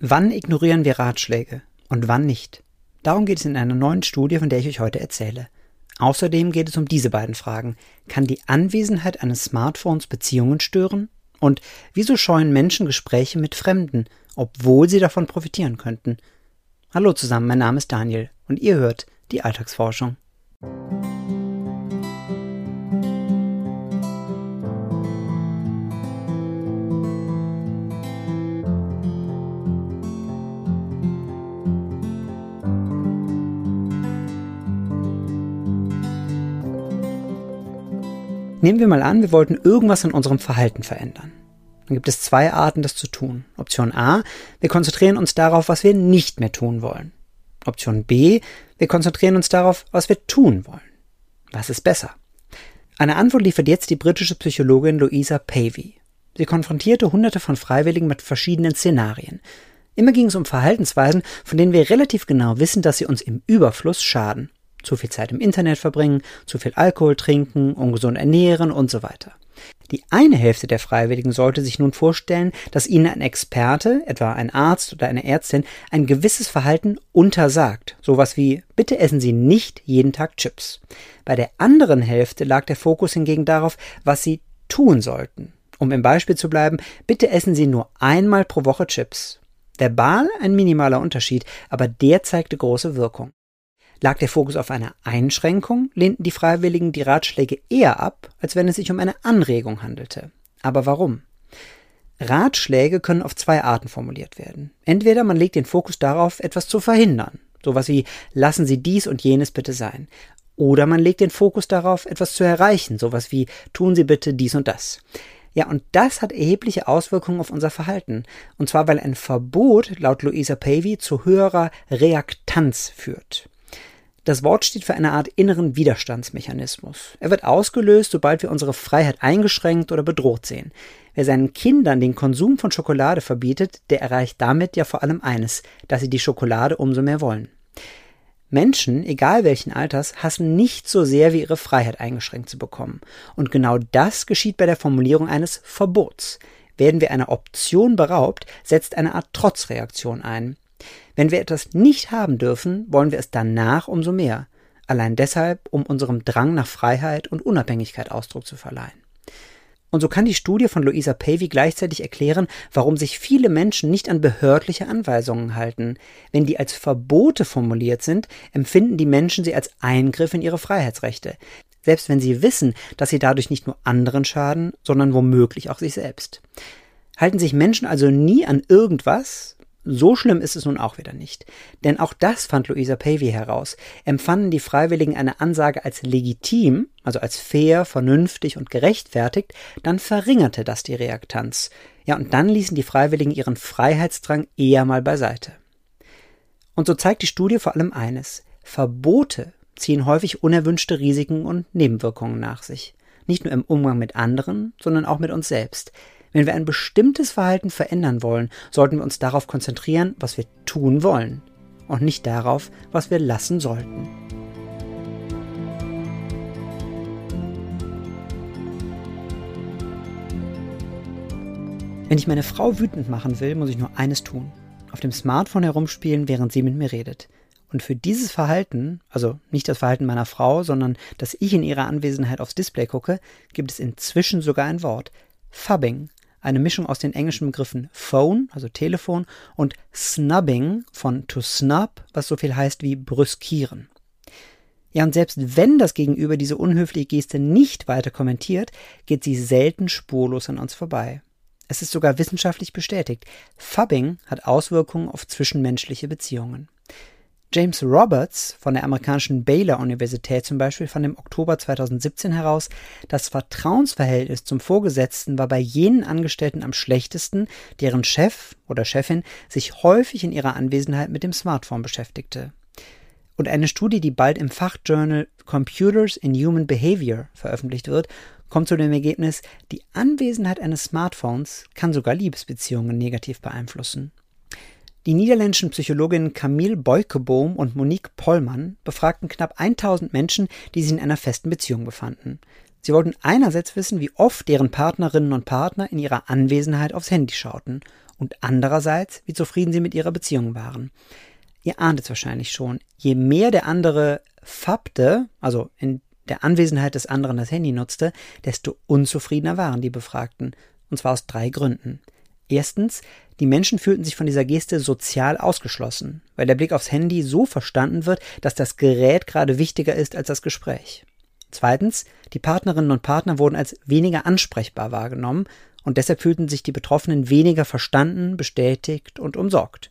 Wann ignorieren wir Ratschläge und wann nicht? Darum geht es in einer neuen Studie, von der ich euch heute erzähle. Außerdem geht es um diese beiden Fragen. Kann die Anwesenheit eines Smartphones Beziehungen stören? Und wieso scheuen Menschen Gespräche mit Fremden, obwohl sie davon profitieren könnten? Hallo zusammen, mein Name ist Daniel und ihr hört die Alltagsforschung. Nehmen wir mal an, wir wollten irgendwas in unserem Verhalten verändern. Dann gibt es zwei Arten, das zu tun. Option A, wir konzentrieren uns darauf, was wir nicht mehr tun wollen. Option B, wir konzentrieren uns darauf, was wir tun wollen. Was ist besser? Eine Antwort liefert jetzt die britische Psychologin Louisa Pavey. Sie konfrontierte hunderte von Freiwilligen mit verschiedenen Szenarien. Immer ging es um Verhaltensweisen, von denen wir relativ genau wissen, dass sie uns im Überfluss schaden zu viel Zeit im Internet verbringen, zu viel Alkohol trinken, ungesund ernähren und so weiter. Die eine Hälfte der Freiwilligen sollte sich nun vorstellen, dass ihnen ein Experte, etwa ein Arzt oder eine Ärztin, ein gewisses Verhalten untersagt. Sowas wie, bitte essen Sie nicht jeden Tag Chips. Bei der anderen Hälfte lag der Fokus hingegen darauf, was sie tun sollten. Um im Beispiel zu bleiben, bitte essen Sie nur einmal pro Woche Chips. Verbal ein minimaler Unterschied, aber der zeigte große Wirkung. Lag der Fokus auf einer Einschränkung, lehnten die Freiwilligen die Ratschläge eher ab, als wenn es sich um eine Anregung handelte. Aber warum? Ratschläge können auf zwei Arten formuliert werden. Entweder man legt den Fokus darauf, etwas zu verhindern, sowas wie lassen Sie dies und jenes bitte sein. Oder man legt den Fokus darauf, etwas zu erreichen, sowas wie tun Sie bitte dies und das. Ja, und das hat erhebliche Auswirkungen auf unser Verhalten. Und zwar, weil ein Verbot laut Louisa Pavey zu höherer Reaktanz führt. Das Wort steht für eine Art inneren Widerstandsmechanismus. Er wird ausgelöst, sobald wir unsere Freiheit eingeschränkt oder bedroht sehen. Wer seinen Kindern den Konsum von Schokolade verbietet, der erreicht damit ja vor allem eines, dass sie die Schokolade umso mehr wollen. Menschen, egal welchen Alters, hassen nicht so sehr wie ihre Freiheit eingeschränkt zu bekommen. Und genau das geschieht bei der Formulierung eines Verbots. Werden wir einer Option beraubt, setzt eine Art Trotzreaktion ein. Wenn wir etwas nicht haben dürfen, wollen wir es danach umso mehr. Allein deshalb, um unserem Drang nach Freiheit und Unabhängigkeit Ausdruck zu verleihen. Und so kann die Studie von Louisa Pavey gleichzeitig erklären, warum sich viele Menschen nicht an behördliche Anweisungen halten. Wenn die als Verbote formuliert sind, empfinden die Menschen sie als Eingriff in ihre Freiheitsrechte. Selbst wenn sie wissen, dass sie dadurch nicht nur anderen schaden, sondern womöglich auch sich selbst. Halten sich Menschen also nie an irgendwas, so schlimm ist es nun auch wieder nicht. Denn auch das fand Louisa Pavey heraus. Empfanden die Freiwilligen eine Ansage als legitim, also als fair, vernünftig und gerechtfertigt, dann verringerte das die Reaktanz. Ja, und dann ließen die Freiwilligen ihren Freiheitsdrang eher mal beiseite. Und so zeigt die Studie vor allem eines. Verbote ziehen häufig unerwünschte Risiken und Nebenwirkungen nach sich. Nicht nur im Umgang mit anderen, sondern auch mit uns selbst. Wenn wir ein bestimmtes Verhalten verändern wollen, sollten wir uns darauf konzentrieren, was wir tun wollen und nicht darauf, was wir lassen sollten. Wenn ich meine Frau wütend machen will, muss ich nur eines tun. Auf dem Smartphone herumspielen, während sie mit mir redet. Und für dieses Verhalten, also nicht das Verhalten meiner Frau, sondern dass ich in ihrer Anwesenheit aufs Display gucke, gibt es inzwischen sogar ein Wort. Fubbing eine Mischung aus den englischen Begriffen Phone, also Telefon, und Snubbing von to snub, was so viel heißt wie brüskieren. Ja, und selbst wenn das Gegenüber diese unhöfliche Geste nicht weiter kommentiert, geht sie selten spurlos an uns vorbei. Es ist sogar wissenschaftlich bestätigt. Fubbing hat Auswirkungen auf zwischenmenschliche Beziehungen. James Roberts von der amerikanischen Baylor Universität zum Beispiel fand im Oktober 2017 heraus, das Vertrauensverhältnis zum Vorgesetzten war bei jenen Angestellten am schlechtesten, deren Chef oder Chefin sich häufig in ihrer Anwesenheit mit dem Smartphone beschäftigte. Und eine Studie, die bald im Fachjournal Computers in Human Behavior veröffentlicht wird, kommt zu dem Ergebnis, die Anwesenheit eines Smartphones kann sogar Liebesbeziehungen negativ beeinflussen. Die niederländischen Psychologinnen Camille Beukeboom und Monique Pollmann befragten knapp 1000 Menschen, die sich in einer festen Beziehung befanden. Sie wollten einerseits wissen, wie oft deren Partnerinnen und Partner in ihrer Anwesenheit aufs Handy schauten und andererseits, wie zufrieden sie mit ihrer Beziehung waren. Ihr ahnt es wahrscheinlich schon. Je mehr der andere fappte, also in der Anwesenheit des anderen das Handy nutzte, desto unzufriedener waren die Befragten. Und zwar aus drei Gründen. Erstens, die Menschen fühlten sich von dieser Geste sozial ausgeschlossen, weil der Blick aufs Handy so verstanden wird, dass das Gerät gerade wichtiger ist als das Gespräch. Zweitens, die Partnerinnen und Partner wurden als weniger ansprechbar wahrgenommen und deshalb fühlten sich die Betroffenen weniger verstanden, bestätigt und umsorgt.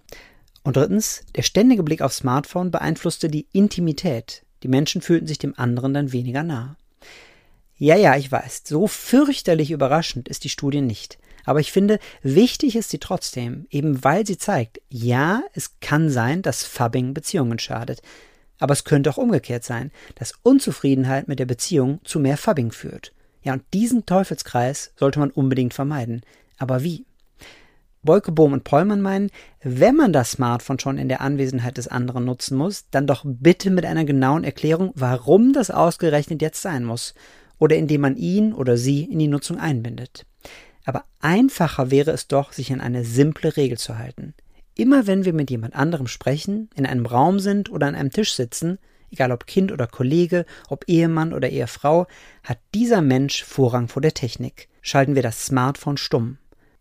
Und drittens, der ständige Blick aufs Smartphone beeinflusste die Intimität. Die Menschen fühlten sich dem anderen dann weniger nah. Ja, ja, ich weiß, so fürchterlich überraschend ist die Studie nicht. Aber ich finde, wichtig ist sie trotzdem, eben weil sie zeigt, ja, es kann sein, dass Fubbing Beziehungen schadet. Aber es könnte auch umgekehrt sein, dass Unzufriedenheit mit der Beziehung zu mehr Fubbing führt. Ja, und diesen Teufelskreis sollte man unbedingt vermeiden. Aber wie? Boyke, Bohm und Pollmann meinen, wenn man das Smartphone schon in der Anwesenheit des anderen nutzen muss, dann doch bitte mit einer genauen Erklärung, warum das ausgerechnet jetzt sein muss. Oder indem man ihn oder sie in die Nutzung einbindet. Aber einfacher wäre es doch, sich an eine simple Regel zu halten. Immer wenn wir mit jemand anderem sprechen, in einem Raum sind oder an einem Tisch sitzen, egal ob Kind oder Kollege, ob Ehemann oder Ehefrau, hat dieser Mensch Vorrang vor der Technik. Schalten wir das Smartphone stumm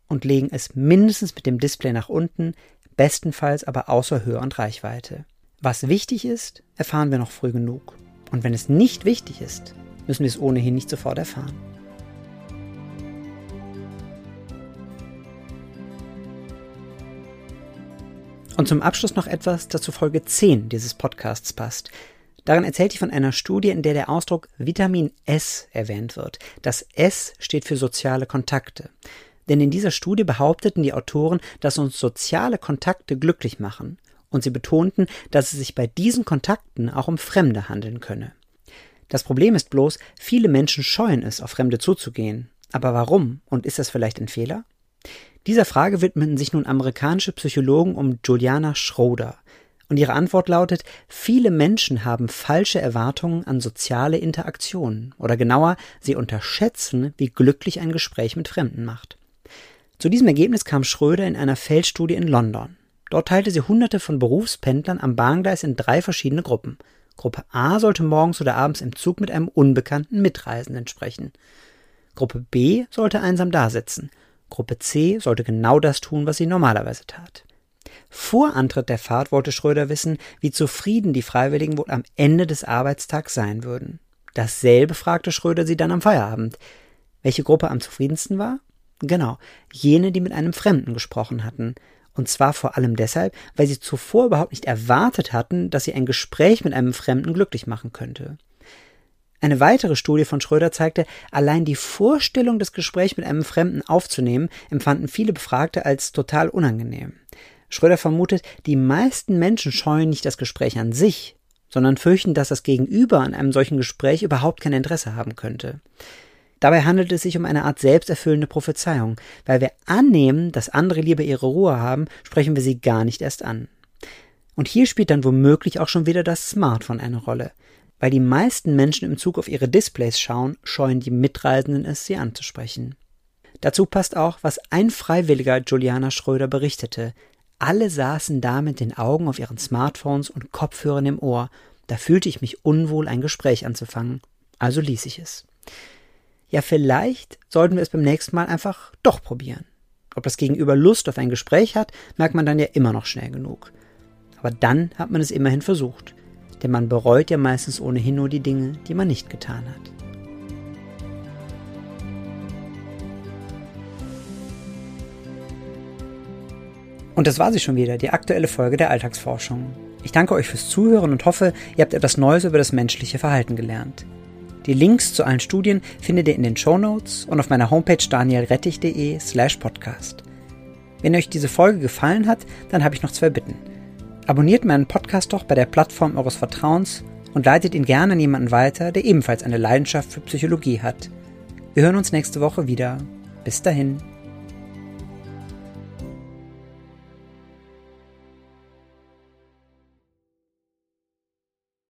und legen es mindestens mit dem Display nach unten, bestenfalls aber außer Höhe und Reichweite. Was wichtig ist, erfahren wir noch früh genug. Und wenn es nicht wichtig ist, müssen wir es ohnehin nicht sofort erfahren. Und zum Abschluss noch etwas, das zu Folge 10 dieses Podcasts passt. Darin erzählt ich von einer Studie, in der der Ausdruck Vitamin S erwähnt wird. Das S steht für soziale Kontakte. Denn in dieser Studie behaupteten die Autoren, dass uns soziale Kontakte glücklich machen. Und sie betonten, dass es sich bei diesen Kontakten auch um Fremde handeln könne. Das Problem ist bloß, viele Menschen scheuen es, auf Fremde zuzugehen. Aber warum? Und ist das vielleicht ein Fehler? Dieser Frage widmeten sich nun amerikanische Psychologen um Juliana Schroeder. Und ihre Antwort lautet, viele Menschen haben falsche Erwartungen an soziale Interaktionen oder genauer, sie unterschätzen, wie glücklich ein Gespräch mit Fremden macht. Zu diesem Ergebnis kam Schröder in einer Feldstudie in London. Dort teilte sie hunderte von Berufspendlern am Bahngleis in drei verschiedene Gruppen. Gruppe A sollte morgens oder abends im Zug mit einem unbekannten Mitreisenden sprechen. Gruppe B sollte einsam dasitzen Gruppe C sollte genau das tun, was sie normalerweise tat. Vor Antritt der Fahrt wollte Schröder wissen, wie zufrieden die Freiwilligen wohl am Ende des Arbeitstags sein würden. Dasselbe fragte Schröder sie dann am Feierabend. Welche Gruppe am zufriedensten war? Genau, jene, die mit einem Fremden gesprochen hatten. Und zwar vor allem deshalb, weil sie zuvor überhaupt nicht erwartet hatten, dass sie ein Gespräch mit einem Fremden glücklich machen könnte. Eine weitere Studie von Schröder zeigte, allein die Vorstellung, das Gespräch mit einem Fremden aufzunehmen, empfanden viele Befragte als total unangenehm. Schröder vermutet, die meisten Menschen scheuen nicht das Gespräch an sich, sondern fürchten, dass das Gegenüber an einem solchen Gespräch überhaupt kein Interesse haben könnte. Dabei handelt es sich um eine Art selbsterfüllende Prophezeiung. Weil wir annehmen, dass andere lieber ihre Ruhe haben, sprechen wir sie gar nicht erst an. Und hier spielt dann womöglich auch schon wieder das Smartphone eine Rolle. Weil die meisten Menschen im Zug auf ihre Displays schauen, scheuen die Mitreisenden es, sie anzusprechen. Dazu passt auch, was ein Freiwilliger Juliana Schröder berichtete. Alle saßen da mit den Augen auf ihren Smartphones und Kopfhörern im Ohr. Da fühlte ich mich unwohl, ein Gespräch anzufangen. Also ließ ich es. Ja, vielleicht sollten wir es beim nächsten Mal einfach doch probieren. Ob das Gegenüber Lust auf ein Gespräch hat, merkt man dann ja immer noch schnell genug. Aber dann hat man es immerhin versucht denn man bereut ja meistens ohnehin nur die Dinge, die man nicht getan hat. Und das war sie schon wieder, die aktuelle Folge der Alltagsforschung. Ich danke euch fürs Zuhören und hoffe, ihr habt etwas Neues über das menschliche Verhalten gelernt. Die Links zu allen Studien findet ihr in den Show Notes und auf meiner Homepage danielrettich.de slash podcast. Wenn euch diese Folge gefallen hat, dann habe ich noch zwei Bitten. Abonniert meinen Podcast doch bei der Plattform eures Vertrauens und leitet ihn gerne an jemanden weiter, der ebenfalls eine Leidenschaft für Psychologie hat. Wir hören uns nächste Woche wieder. Bis dahin.